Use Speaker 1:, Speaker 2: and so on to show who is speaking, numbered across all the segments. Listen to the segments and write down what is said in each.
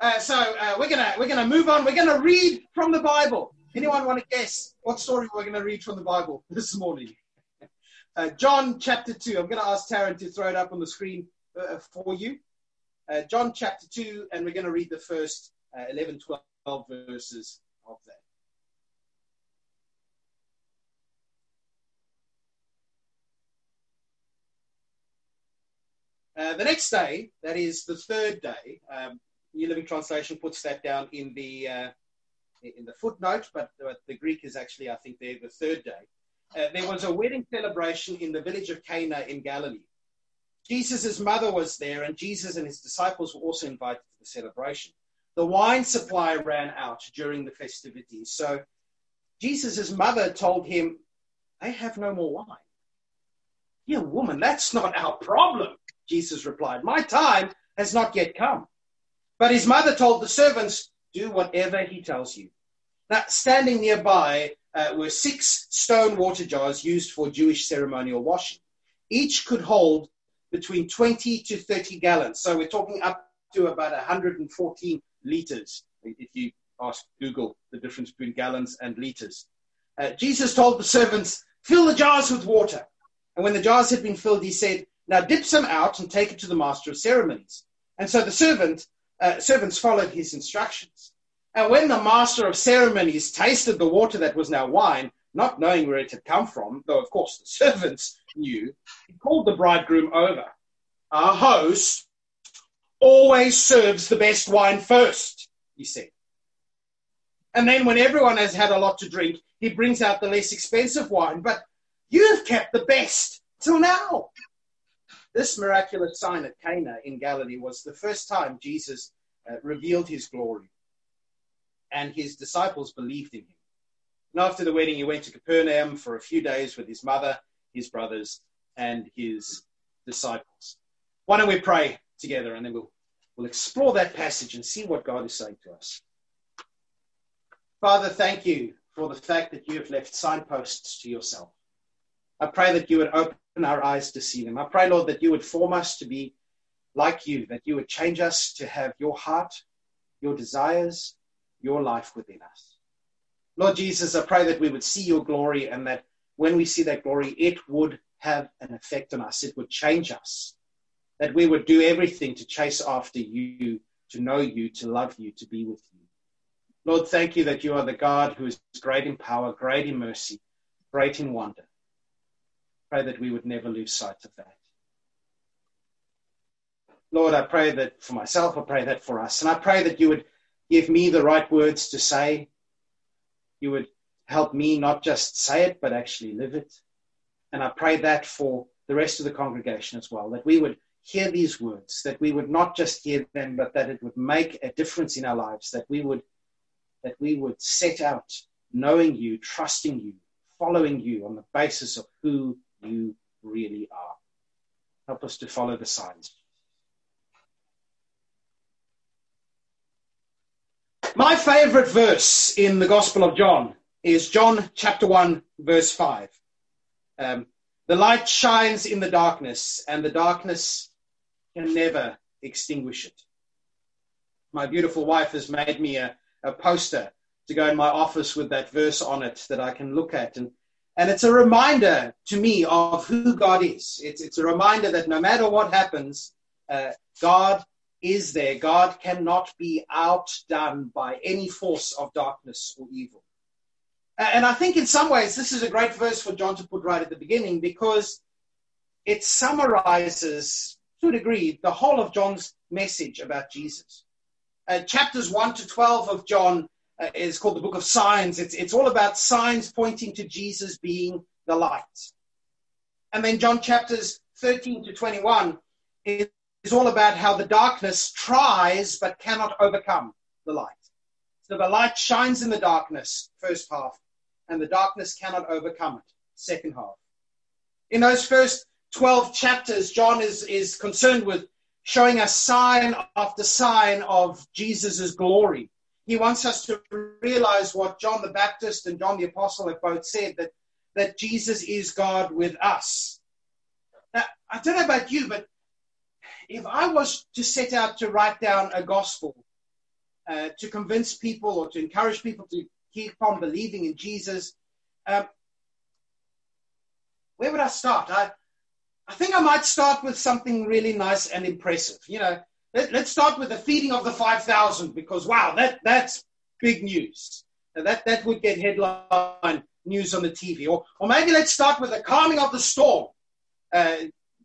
Speaker 1: Uh, so uh, we're gonna we're gonna move on. We're gonna read from the Bible. Anyone want to guess what story we're gonna read from the Bible this morning? Uh, John chapter two. I'm gonna ask Taryn to throw it up on the screen uh, for you. Uh, John chapter two, and we're gonna read the first uh, 11, 12 verses of that. Uh, the next day, that is the third day, um, New Living Translation puts that down in the uh, in the footnote, but, the Greek is actually, I think, there the third day. Uh, there was a wedding celebration in the village of Cana in Galilee. Jesus' mother was there, and Jesus and his disciples were also invited to the celebration. The wine supply ran out during the festivities, so Jesus' mother told him, "I have no more wine." Yeah, woman, that's not our problem. Jesus replied, My time has not yet come. But his mother told the servants, Do whatever he tells you. Now, standing nearby uh, were six stone water jars used for Jewish ceremonial washing. Each could hold between 20 to 30 gallons. So we're talking up to about 114 liters, if you ask Google the difference between gallons and liters. Uh, Jesus told the servants, Fill the jars with water. And when the jars had been filled, he said, now dip some out and take it to the master of ceremonies. And so the servant, uh, servants followed his instructions. And when the master of ceremonies tasted the water that was now wine, not knowing where it had come from, though of course the servants knew, he called the bridegroom over. Our host always serves the best wine first, he said. And then when everyone has had a lot to drink, he brings out the less expensive wine. But you've kept the best till now. This miraculous sign at Cana in Galilee was the first time Jesus uh, revealed his glory, and his disciples believed in him. And after the wedding, he went to Capernaum for a few days with his mother, his brothers, and his disciples. Why don't we pray together and then we'll, we'll explore that passage and see what God is saying to us. Father, thank you for the fact that you have left signposts to yourself. I pray that you would open our eyes to see them. I pray, Lord, that you would form us to be like you, that you would change us to have your heart, your desires, your life within us. Lord Jesus, I pray that we would see your glory and that when we see that glory, it would have an effect on us. It would change us. That we would do everything to chase after you, to know you, to love you, to be with you. Lord, thank you that you are the God who is great in power, great in mercy, great in wonder. Pray that we would never lose sight of that. Lord, I pray that for myself, I pray that for us. And I pray that you would give me the right words to say. You would help me not just say it, but actually live it. And I pray that for the rest of the congregation as well, that we would hear these words, that we would not just hear them, but that it would make a difference in our lives, that we would, that we would set out knowing you, trusting you, following you on the basis of who you really are. Help us to follow the signs. My favorite verse in the Gospel of John is John chapter 1, verse 5. Um, the light shines in the darkness, and the darkness can never extinguish it. My beautiful wife has made me a, a poster to go in my office with that verse on it that I can look at and and it's a reminder to me of who God is. It's, it's a reminder that no matter what happens, uh, God is there. God cannot be outdone by any force of darkness or evil. And I think in some ways this is a great verse for John to put right at the beginning because it summarizes, to a degree, the whole of John's message about Jesus. Uh, chapters 1 to 12 of John uh, is called the Book of Signs. It's, it's all about signs pointing to Jesus being the light. And then John chapters 13 to 21 is, is all about how the darkness tries but cannot overcome the light. So the light shines in the darkness, first half, and the darkness cannot overcome it, second half. In those first 12 chapters, John is, is concerned with showing us sign after sign of Jesus' glory he wants us to realize what John the Baptist and John the Apostle have both said that, that Jesus is God with us. Now, I don't know about you, but if I was to set out to write down a gospel uh, to convince people or to encourage people to keep on believing in Jesus. Um, where would I start? I, I think I might start with something really nice and impressive. You know, let, us start with the feeding of the 5,000 because, wow, that, that's big news. that, that would get headline news on the TV. Or, or maybe let's start with the calming of the storm. Uh,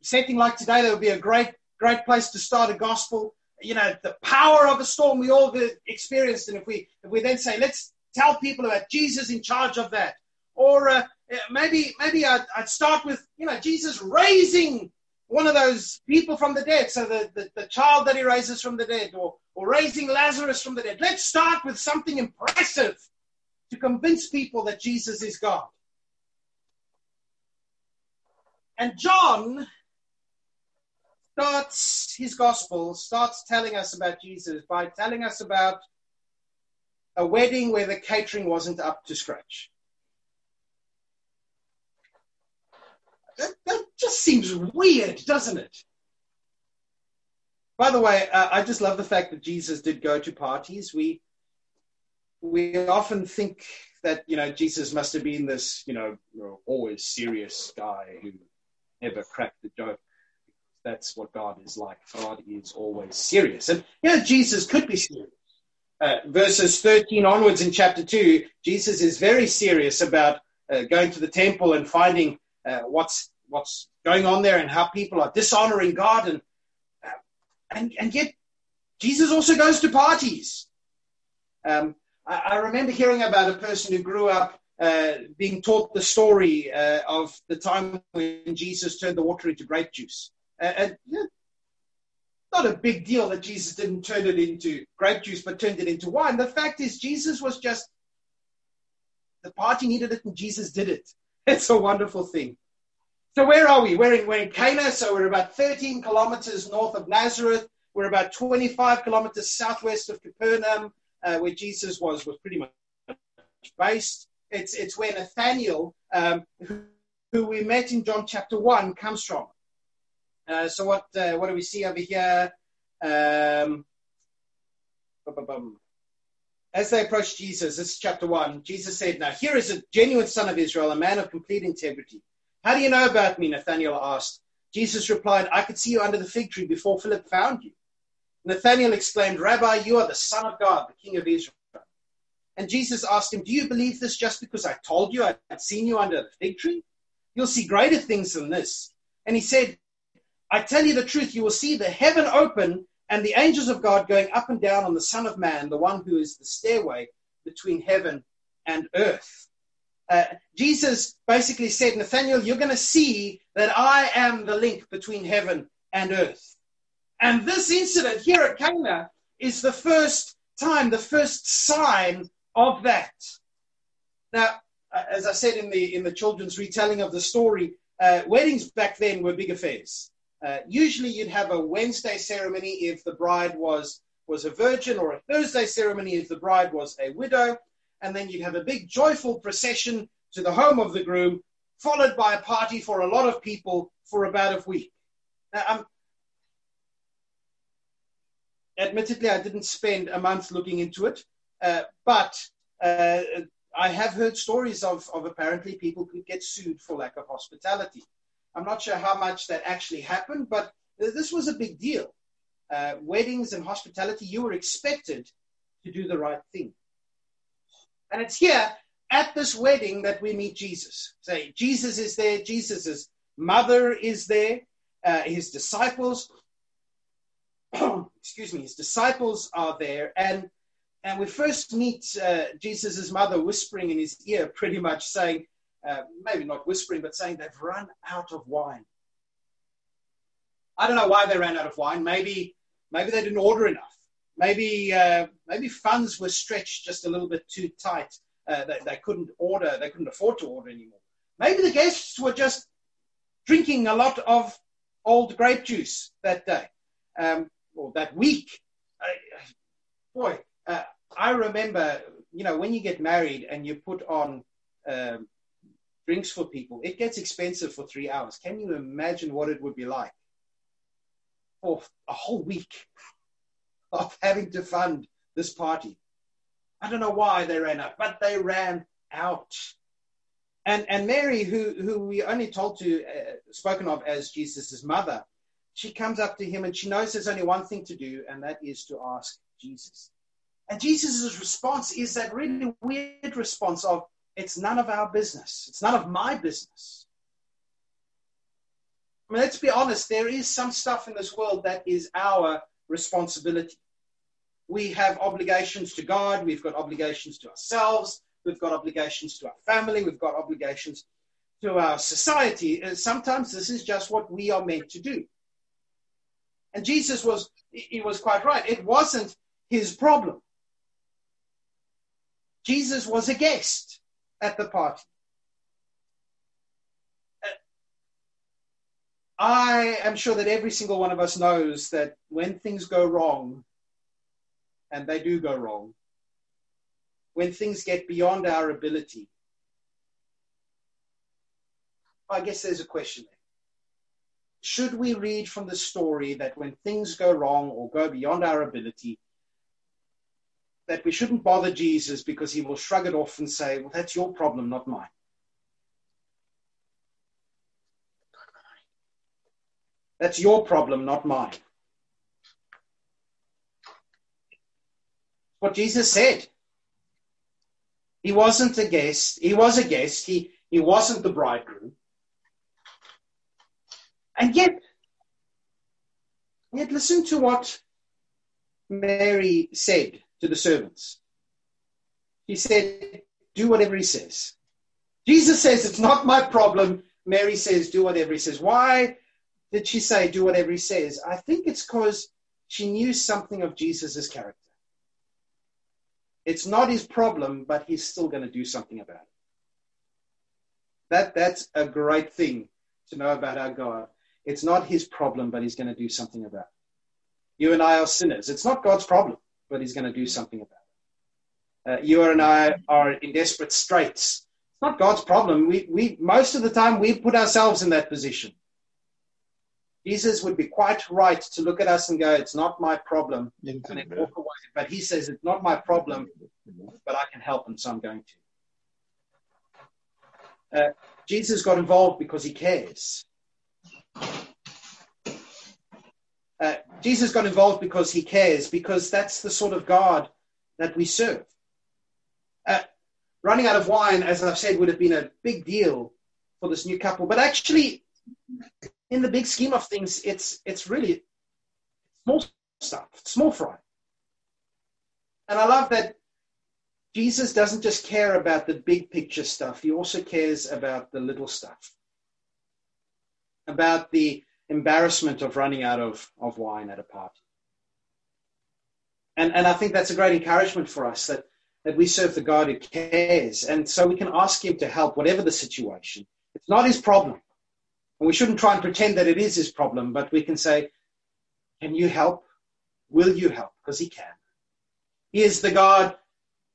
Speaker 1: something like today, that would be a great, great place to start a gospel. You know, the power of a storm we all experienced. And if we, if we then say, let's tell people about Jesus in charge of that. Or uh, maybe, maybe I'd, I'd start with, you know, Jesus raising one of those people from the dead. So the, the, the, child that he raises from the dead, or, or raising Lazarus from the dead. Let's start with something impressive to convince people that Jesus is God. And John starts his gospel, starts telling us about Jesus by telling us about a wedding where the catering wasn't up to scratch. That, that just seems weird, doesn't it? By the way, uh, I just love the fact that Jesus did go to parties. We we often think that you know Jesus must have been this you know always serious guy who never cracked the joke. That's what God is like. God is always serious, and yeah, Jesus could be serious. Uh, verses 13 onwards in chapter 2, Jesus is very serious about uh, going to the temple and finding uh, what's what's going on there and how people are dishonoring God and uh, and and yet Jesus also goes to parties. Um, I, I, remember hearing about a person who grew up uh, being taught the story uh, of the time when Jesus turned the water into grape juice. and yeah, not a big deal that Jesus didn't turn it into grape juice, but turned it into wine. The fact is, Jesus was just the party needed it, and Jesus did it. It's a wonderful thing. So where are we? We're in, we're in Cana, so we're about 13 kilometers north of Nazareth. We're about 25 kilometers southwest of Capernaum, uh, where Jesus was, was pretty much based. It's, it's where Nathaniel, um, who, who, we met in John chapter 1, comes from. Uh, so what, uh, what do we see over here? Um, as they approached Jesus, this is chapter 1, Jesus said, Now here is a genuine son of Israel, a man of complete integrity how do you know about me? Nathanael asked. Jesus replied, I could see you under the fig tree before Philip found you. Nathanael exclaimed, Rabbi, you are the Son of God, the King of Israel. And Jesus asked him, Do you believe this just because I told you I'd seen you under the fig tree? You'll see greater things than this. And he said, I tell you the truth, you will see the heaven open and the angels of God going up and down on the Son of Man, the one who is the stairway between heaven and earth uh, Jesus basically said, Nathaniel, you're going to see that I am the link between heaven and earth. And this incident here at Cana is the first time, the first sign of that. Now, uh, as I said in the in the children's retelling of the story, uh, weddings back then were big affairs. Uh, usually, you'd have a Wednesday ceremony if the bride was was a virgin, or a Thursday ceremony if the bride was a widow, and then you'd have a big joyful procession to the home of the groom, followed by a party for a lot of people for about a week. Now, um, admittedly, I didn't spend a month looking into it, uh, but uh, I have heard stories of, of apparently people could get sued for lack of hospitality. I'm not sure how much that actually happened, but this was a big deal. Uh, weddings and hospitality, you were expected to do the right thing. And it's here at this wedding that we meet Jesus. Say, Jesus is there, Jesus' mother is there, uh, his disciples, excuse me, his disciples are there. And, and we first meet uh, Jesus' mother whispering in his ear, pretty much saying, uh, maybe not whispering, but saying they've run out of wine. I don't know why they ran out of wine. Maybe, maybe they didn't order enough maybe uh, maybe funds were stretched just a little bit too tight. Uh, they, they couldn't order, they couldn't afford to order anymore. Maybe the guests were just drinking a lot of old grape juice that day um, or that week. boy, uh, I remember, you know, when you get married and you put on um, drinks for people, it gets expensive for three hours. Can you imagine what it would be like for a whole week? Of having to fund this party. I don't know why they ran out, but they ran out. And, and Mary, who, who we only told to, uh, spoken of as Jesus' mother, she comes up to him and she knows there's only one thing to do, and that is to ask Jesus. And Jesus' response is that really weird response of, it's none of our business. It's none of my business. I mean, let's be honest, there is some stuff in this world that is our responsibility. We have obligations to God, we've got obligations to ourselves, we've got obligations to our family, we've got obligations to our society. And sometimes this is just what we are meant to do. And Jesus was, he was quite right. It wasn't his problem. Jesus was a guest at the party. Uh, I am sure that every single one of us knows that when things go wrong, and they do go wrong, when things get beyond our ability, I guess there's a question there. Should we read from the story that when things go wrong or go beyond our ability, that we shouldn't bother Jesus because he will shrug it off and say, Well, that's your problem, not mine. That's your problem, not mine. What Jesus said. He wasn't a guest. He was a guest. He, he wasn't the bridegroom. And yet, yet listen to what Mary said to the servants. He said, Do whatever he says. Jesus says, It's not my problem. Mary says, Do whatever he says. Why did she say, Do whatever he says? I think it's because she knew something of Jesus' character. It's not his problem, but he's still going to do something about it. That, that's a great thing to know about our God. It's not his problem, but he's going to do something about it. You and I are sinners. It's not God's problem but he's going to do something about it. Uh, you and I are in desperate straits. It's not God's problem. We, we, most of the time, we put ourselves in that position. Jesus would be quite right to look at us and go, It's not my problem, and then walk away. But he says, It's not my problem, but I can help, and so I'm going to. Uh, Jesus got involved because he cares. Uh, Jesus got involved because he cares, because that's the sort of God that we serve. Uh, running out of wine, as I've said, would have been a big deal for this new couple. But actually, in the big scheme of things, it's it's really small stuff, small fry. And I love that Jesus doesn't just care about the big picture stuff, he also cares about the little stuff. About the embarrassment of running out of, of wine at a party. And, and I think that's a great encouragement for us that, that we serve the God who cares. And so we can ask Him to help, whatever the situation. It's not His problem. And we shouldn't try and pretend that it is His problem, but we can say, Can you help? Will you help? Because He can. He is the God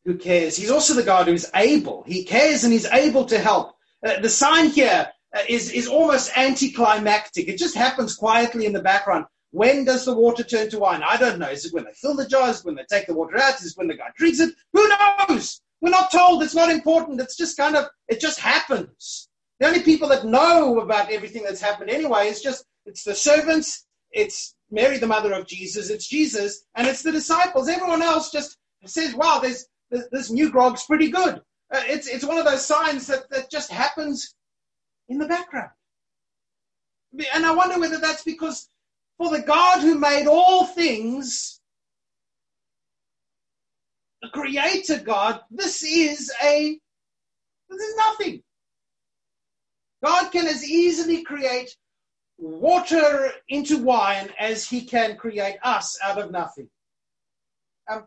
Speaker 1: who cares. He's also the God who's able. He cares and He's able to help. Uh, the sign here uh, is, is almost anticlimactic. It just happens quietly in the background. When does the water turn to wine? I don't know. Is it when they fill the jars? When they take the water out? Is it when the guy drinks it? Who knows? We're not told. It's not important. It's just kind of, it just happens. The only people that know about everything that's happened anyway is just, it's the servants, it's Mary, the mother of Jesus, it's Jesus, and it's the disciples. Everyone else just says, wow, there's, this new grog's pretty good. Uh, it's, it's one of those signs that, that just happens in the background. And I wonder whether that's because for the God who made all things, the creator God, this is a, this is nothing. God can as easily create water into wine as he can create us out of nothing. Um,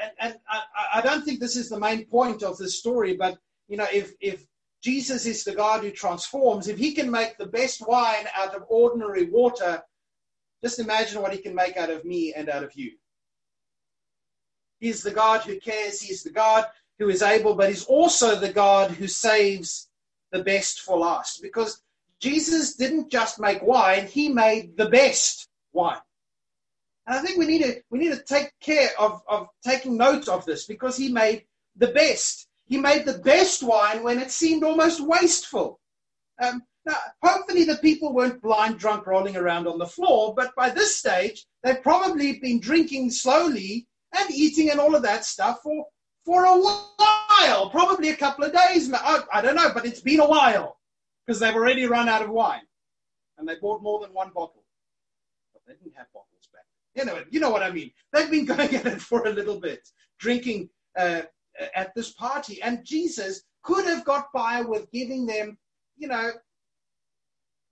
Speaker 1: and, and I, I, don't think this is the main point of this story, but you know, if if Jesus is the God who transforms. If he can make the best wine out of ordinary water, just imagine what he can make out of me and out of you. He's the God who cares. He's the God who is able, but he's also the God who saves the best for last. Because Jesus didn't just make wine, he made the best wine. And I think we need to we need to take care of, of taking note of this because he made the best. He made the best wine when it seemed almost wasteful. Um, now, hopefully, the people weren't blind drunk rolling around on the floor, but by this stage, they've probably been drinking slowly and eating and all of that stuff for, for a while, probably a couple of days. I, I don't know, but it's been a while because they've already run out of wine and they bought more than one bottle. But they didn't have bottles back. You know, you know what I mean. They've been going at it for a little bit, drinking uh, at this party, and Jesus could have got by with giving them, you know,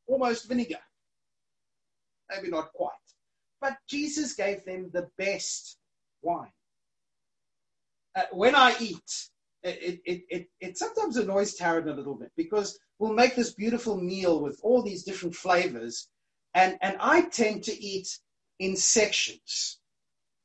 Speaker 1: almost vinegar. Maybe not quite, but Jesus gave them the best wine. Uh, when I eat, it, it, it, it sometimes annoys Taryn a little bit because we'll make this beautiful meal with all these different flavors, and, and I tend to eat in sections.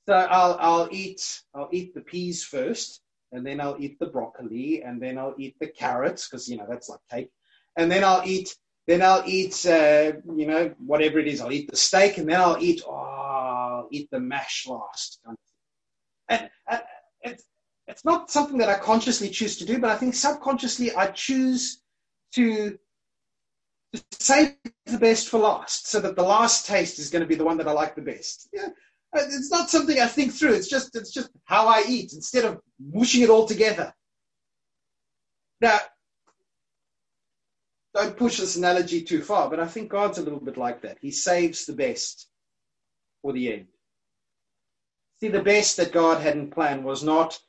Speaker 1: So I'll, I'll eat I'll eat the peas first, and then I'll eat the broccoli, and then I'll eat the carrots because you know that's like cake, and then I'll eat then I'll eat uh, you know whatever it is. I'll eat the steak, and then I'll eat oh I'll eat the mash last. And, and it's it's not something that I consciously choose to do, but I think subconsciously I choose to save the best for last, so that the last taste is going to be the one that I like the best. Yeah, it's not something I think through. It's just it's just how I eat instead of mushing it all together. Now, don't push this analogy too far, but I think God's a little bit like that. He saves the best for the end. See, the best that God had in plan was not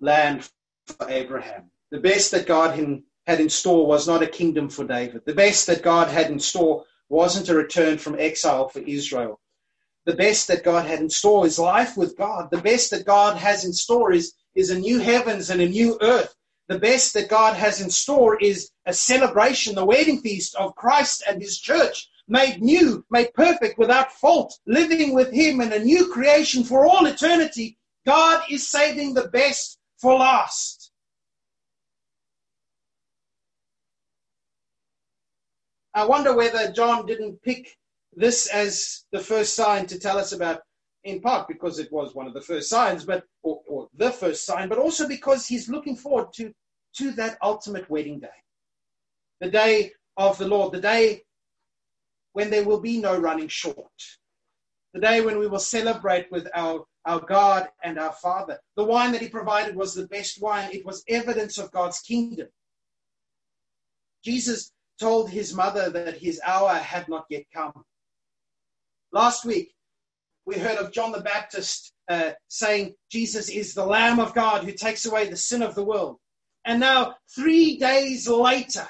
Speaker 1: land for Abraham. The best that God had in store was not a kingdom for David. The best that God had in store wasn't a return from exile for Israel. The best that God had in store is life with God. The best that God has in store is, is a new heavens and a new earth. The best that God has in store is a celebration, the wedding feast of Christ and his church, made new, made perfect, without fault, living with him in a new creation for all eternity. God is saving the best for last. I wonder whether John didn't pick this as the first sign to tell us about, in part because it was one of the first signs, but or, or the first sign, but also because he's looking forward to, to that ultimate wedding day. The day of the Lord, the day when there will be no running short. The day when we will celebrate with our our God and our Father. The wine that he provided was the best wine, it was evidence of God's kingdom. Jesus told his mother that his hour had not yet come. Last week, we heard of John the Baptist uh, saying, Jesus is the Lamb of God who takes away the sin of the world. And now, three days later,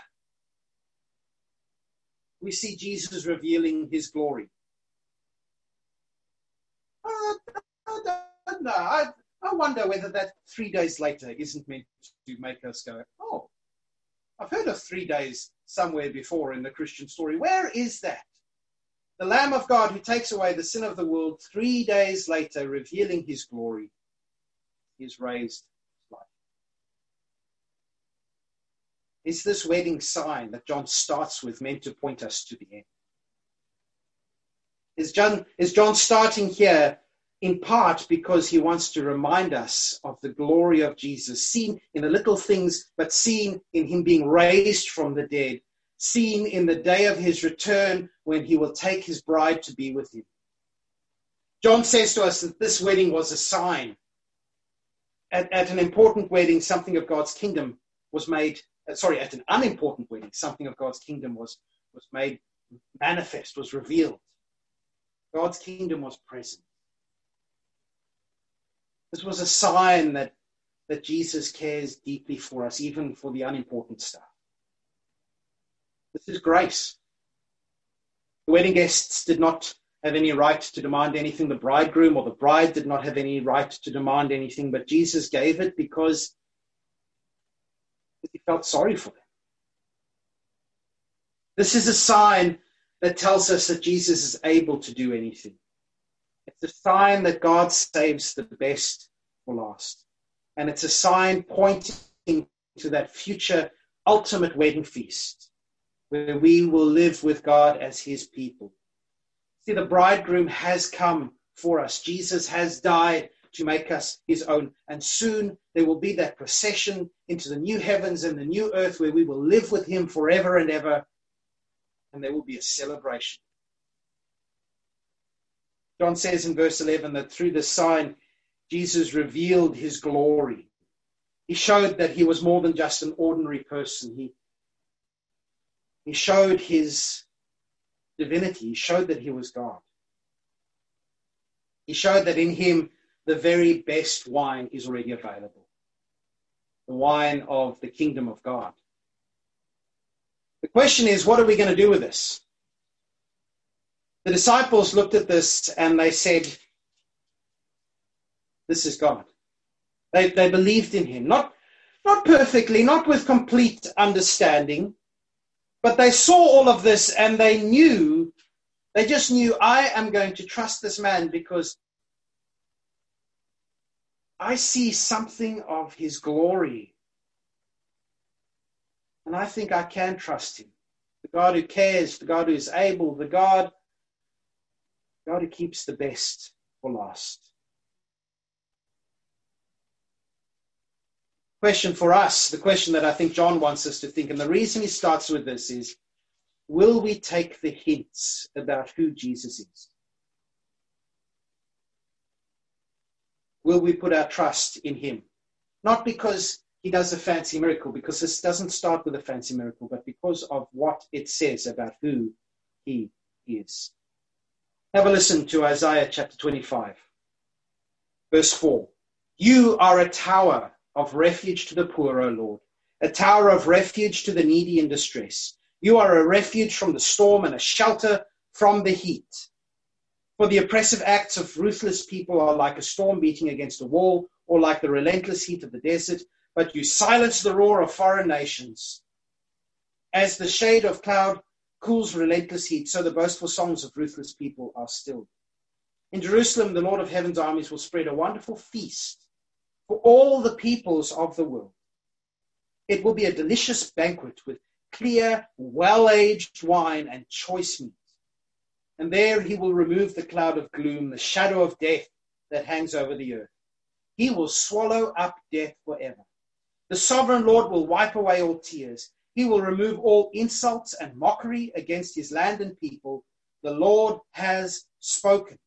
Speaker 1: we see Jesus revealing his glory. Uh, no, I, I wonder whether that three days later isn't meant to make us go, oh, I've heard of three days somewhere before in the Christian story. Where is that? The Lamb of God who takes away the sin of the world, three days later, revealing his glory, is raised. Is this wedding sign that John starts with meant to point us to the end? Is John, is John starting here in part because he wants to remind us of the glory of Jesus, seen in the little things, but seen in him being raised from the dead, seen in the day of his return when he will take his bride to be with him. John says to us that this wedding was a sign. At, at an important wedding, something of God's kingdom was made, uh, sorry, at an unimportant wedding, something of God's kingdom was, was made manifest, was revealed. God's kingdom was present. This was a sign that, that Jesus cares deeply for us, even for the unimportant stuff. This is grace. The wedding guests did not have any right to demand anything. The bridegroom or the bride did not have any right to demand anything, but Jesus gave it because he felt sorry for them. This is a sign that tells us that Jesus is able to do anything. It's a sign that God saves the best for last. And it's a sign pointing to that future ultimate wedding feast where we will live with God as his people. See, the bridegroom has come for us. Jesus has died to make us his own. And soon there will be that procession into the new heavens and the new earth where we will live with him forever and ever. And there will be a celebration. John says in verse 11 that through the sign, Jesus revealed his glory. He showed that he was more than just an ordinary person. He, he showed his divinity. He showed that he was God. He showed that in him the very best wine is already available the wine of the kingdom of God. The question is, what are we going to do with this? The disciples looked at this and they said, This is God. They, they believed in him. Not, not perfectly, not with complete understanding, but they saw all of this and they knew, they just knew, I am going to trust this man because I see something of his glory. And I think I can trust him. The God who cares, the God who is able, the God, God keeps the best for last. Question for us, the question that I think John wants us to think, and the reason he starts with this is will we take the hints about who Jesus is? will we put our trust in him? Not because he does a fancy miracle, because this doesn't start with a fancy miracle, but because of what it says about who he is. Have a listen to Isaiah chapter 25, verse 4. You are a tower of refuge to the poor, O Lord, a tower of refuge to the needy in distress. You are a refuge from the storm and a shelter from the heat. For the oppressive acts of ruthless people are like a storm beating against a wall, or like the relentless heat of the desert, but you silence the roar of foreign nations. As the shade of cloud cools relentless heat, so the boastful songs of ruthless people are stilled. In Jerusalem, the Lord of heaven's armies will spread a wonderful feast for all the peoples of the world. It will be a delicious banquet with clear, well aged wine and choice meat and there he will remove the cloud of gloom, the shadow of death that hangs over the earth. He will swallow up death forever. The sovereign Lord will wipe away all tears. He will remove all insults and mockery against his land and people. The Lord has spoken.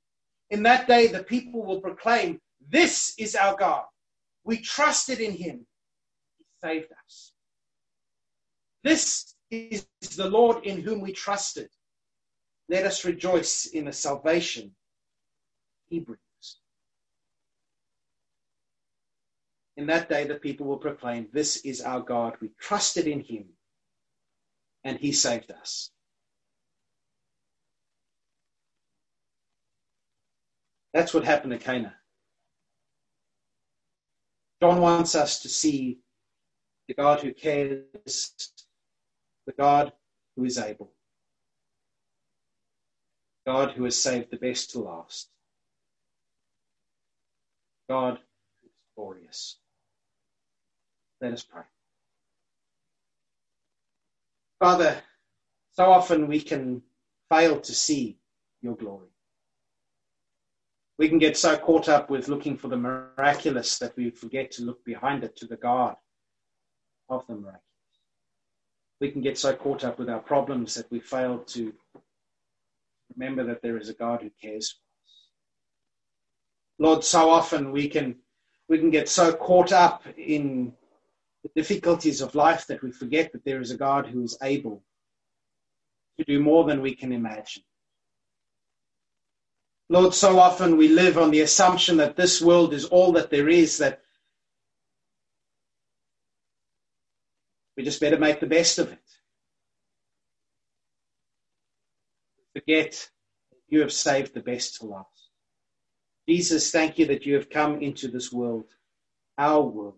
Speaker 1: In that day, the people will proclaim, This is our God. We trusted in him. He saved us. This is the Lord in whom we trusted. Let us rejoice in the salvation he brings. In that day, the people will proclaim, This is our God. We trusted in him, and he saved us. That's what happened to Cana. John wants us to see the God who cares, the God who is able. God who has saved the best to last. God who is glorious. Let us pray. Father, so often we can fail to see your glory. We can get so caught up with looking for the miraculous that we forget to look behind it to the God of the miraculous. We can get so caught up with our problems that we fail to remember that there is a God who cares for us. Lord, so often we can we can get so caught up in the difficulties of life that we forget that there is a God who is able to do more than we can imagine. Lord, so often we live on the assumption that this world is all that there is, that we just better make the best of it. forget you have saved the best to last. Jesus, thank you that you have come into this world, our world,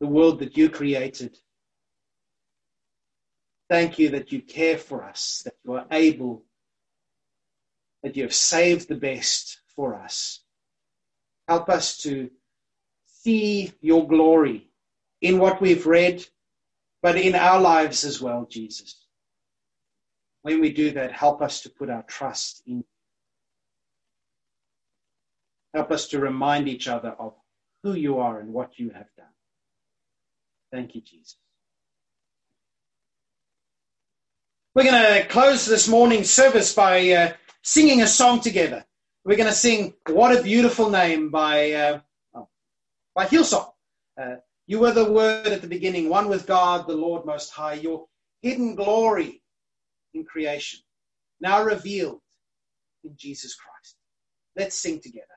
Speaker 1: the world that you created. Thank you that you care for us, that you are able, that you have saved the best for us. Help us to see your glory in what we've read, but in our lives as well, Jesus. When we do that, help us to put our trust in Help us to remind each other of who you are and what you have done. Thank you, Jesus. We're going to close this morning's service by uh, singing a song together. We're going to sing What a Beautiful Name by, uh, oh, by Hillsong. Uh, you were the Word at the beginning, one with God, the Lord Most High, your hidden glory in creation, now revealed in Jesus Christ. Let's sing together.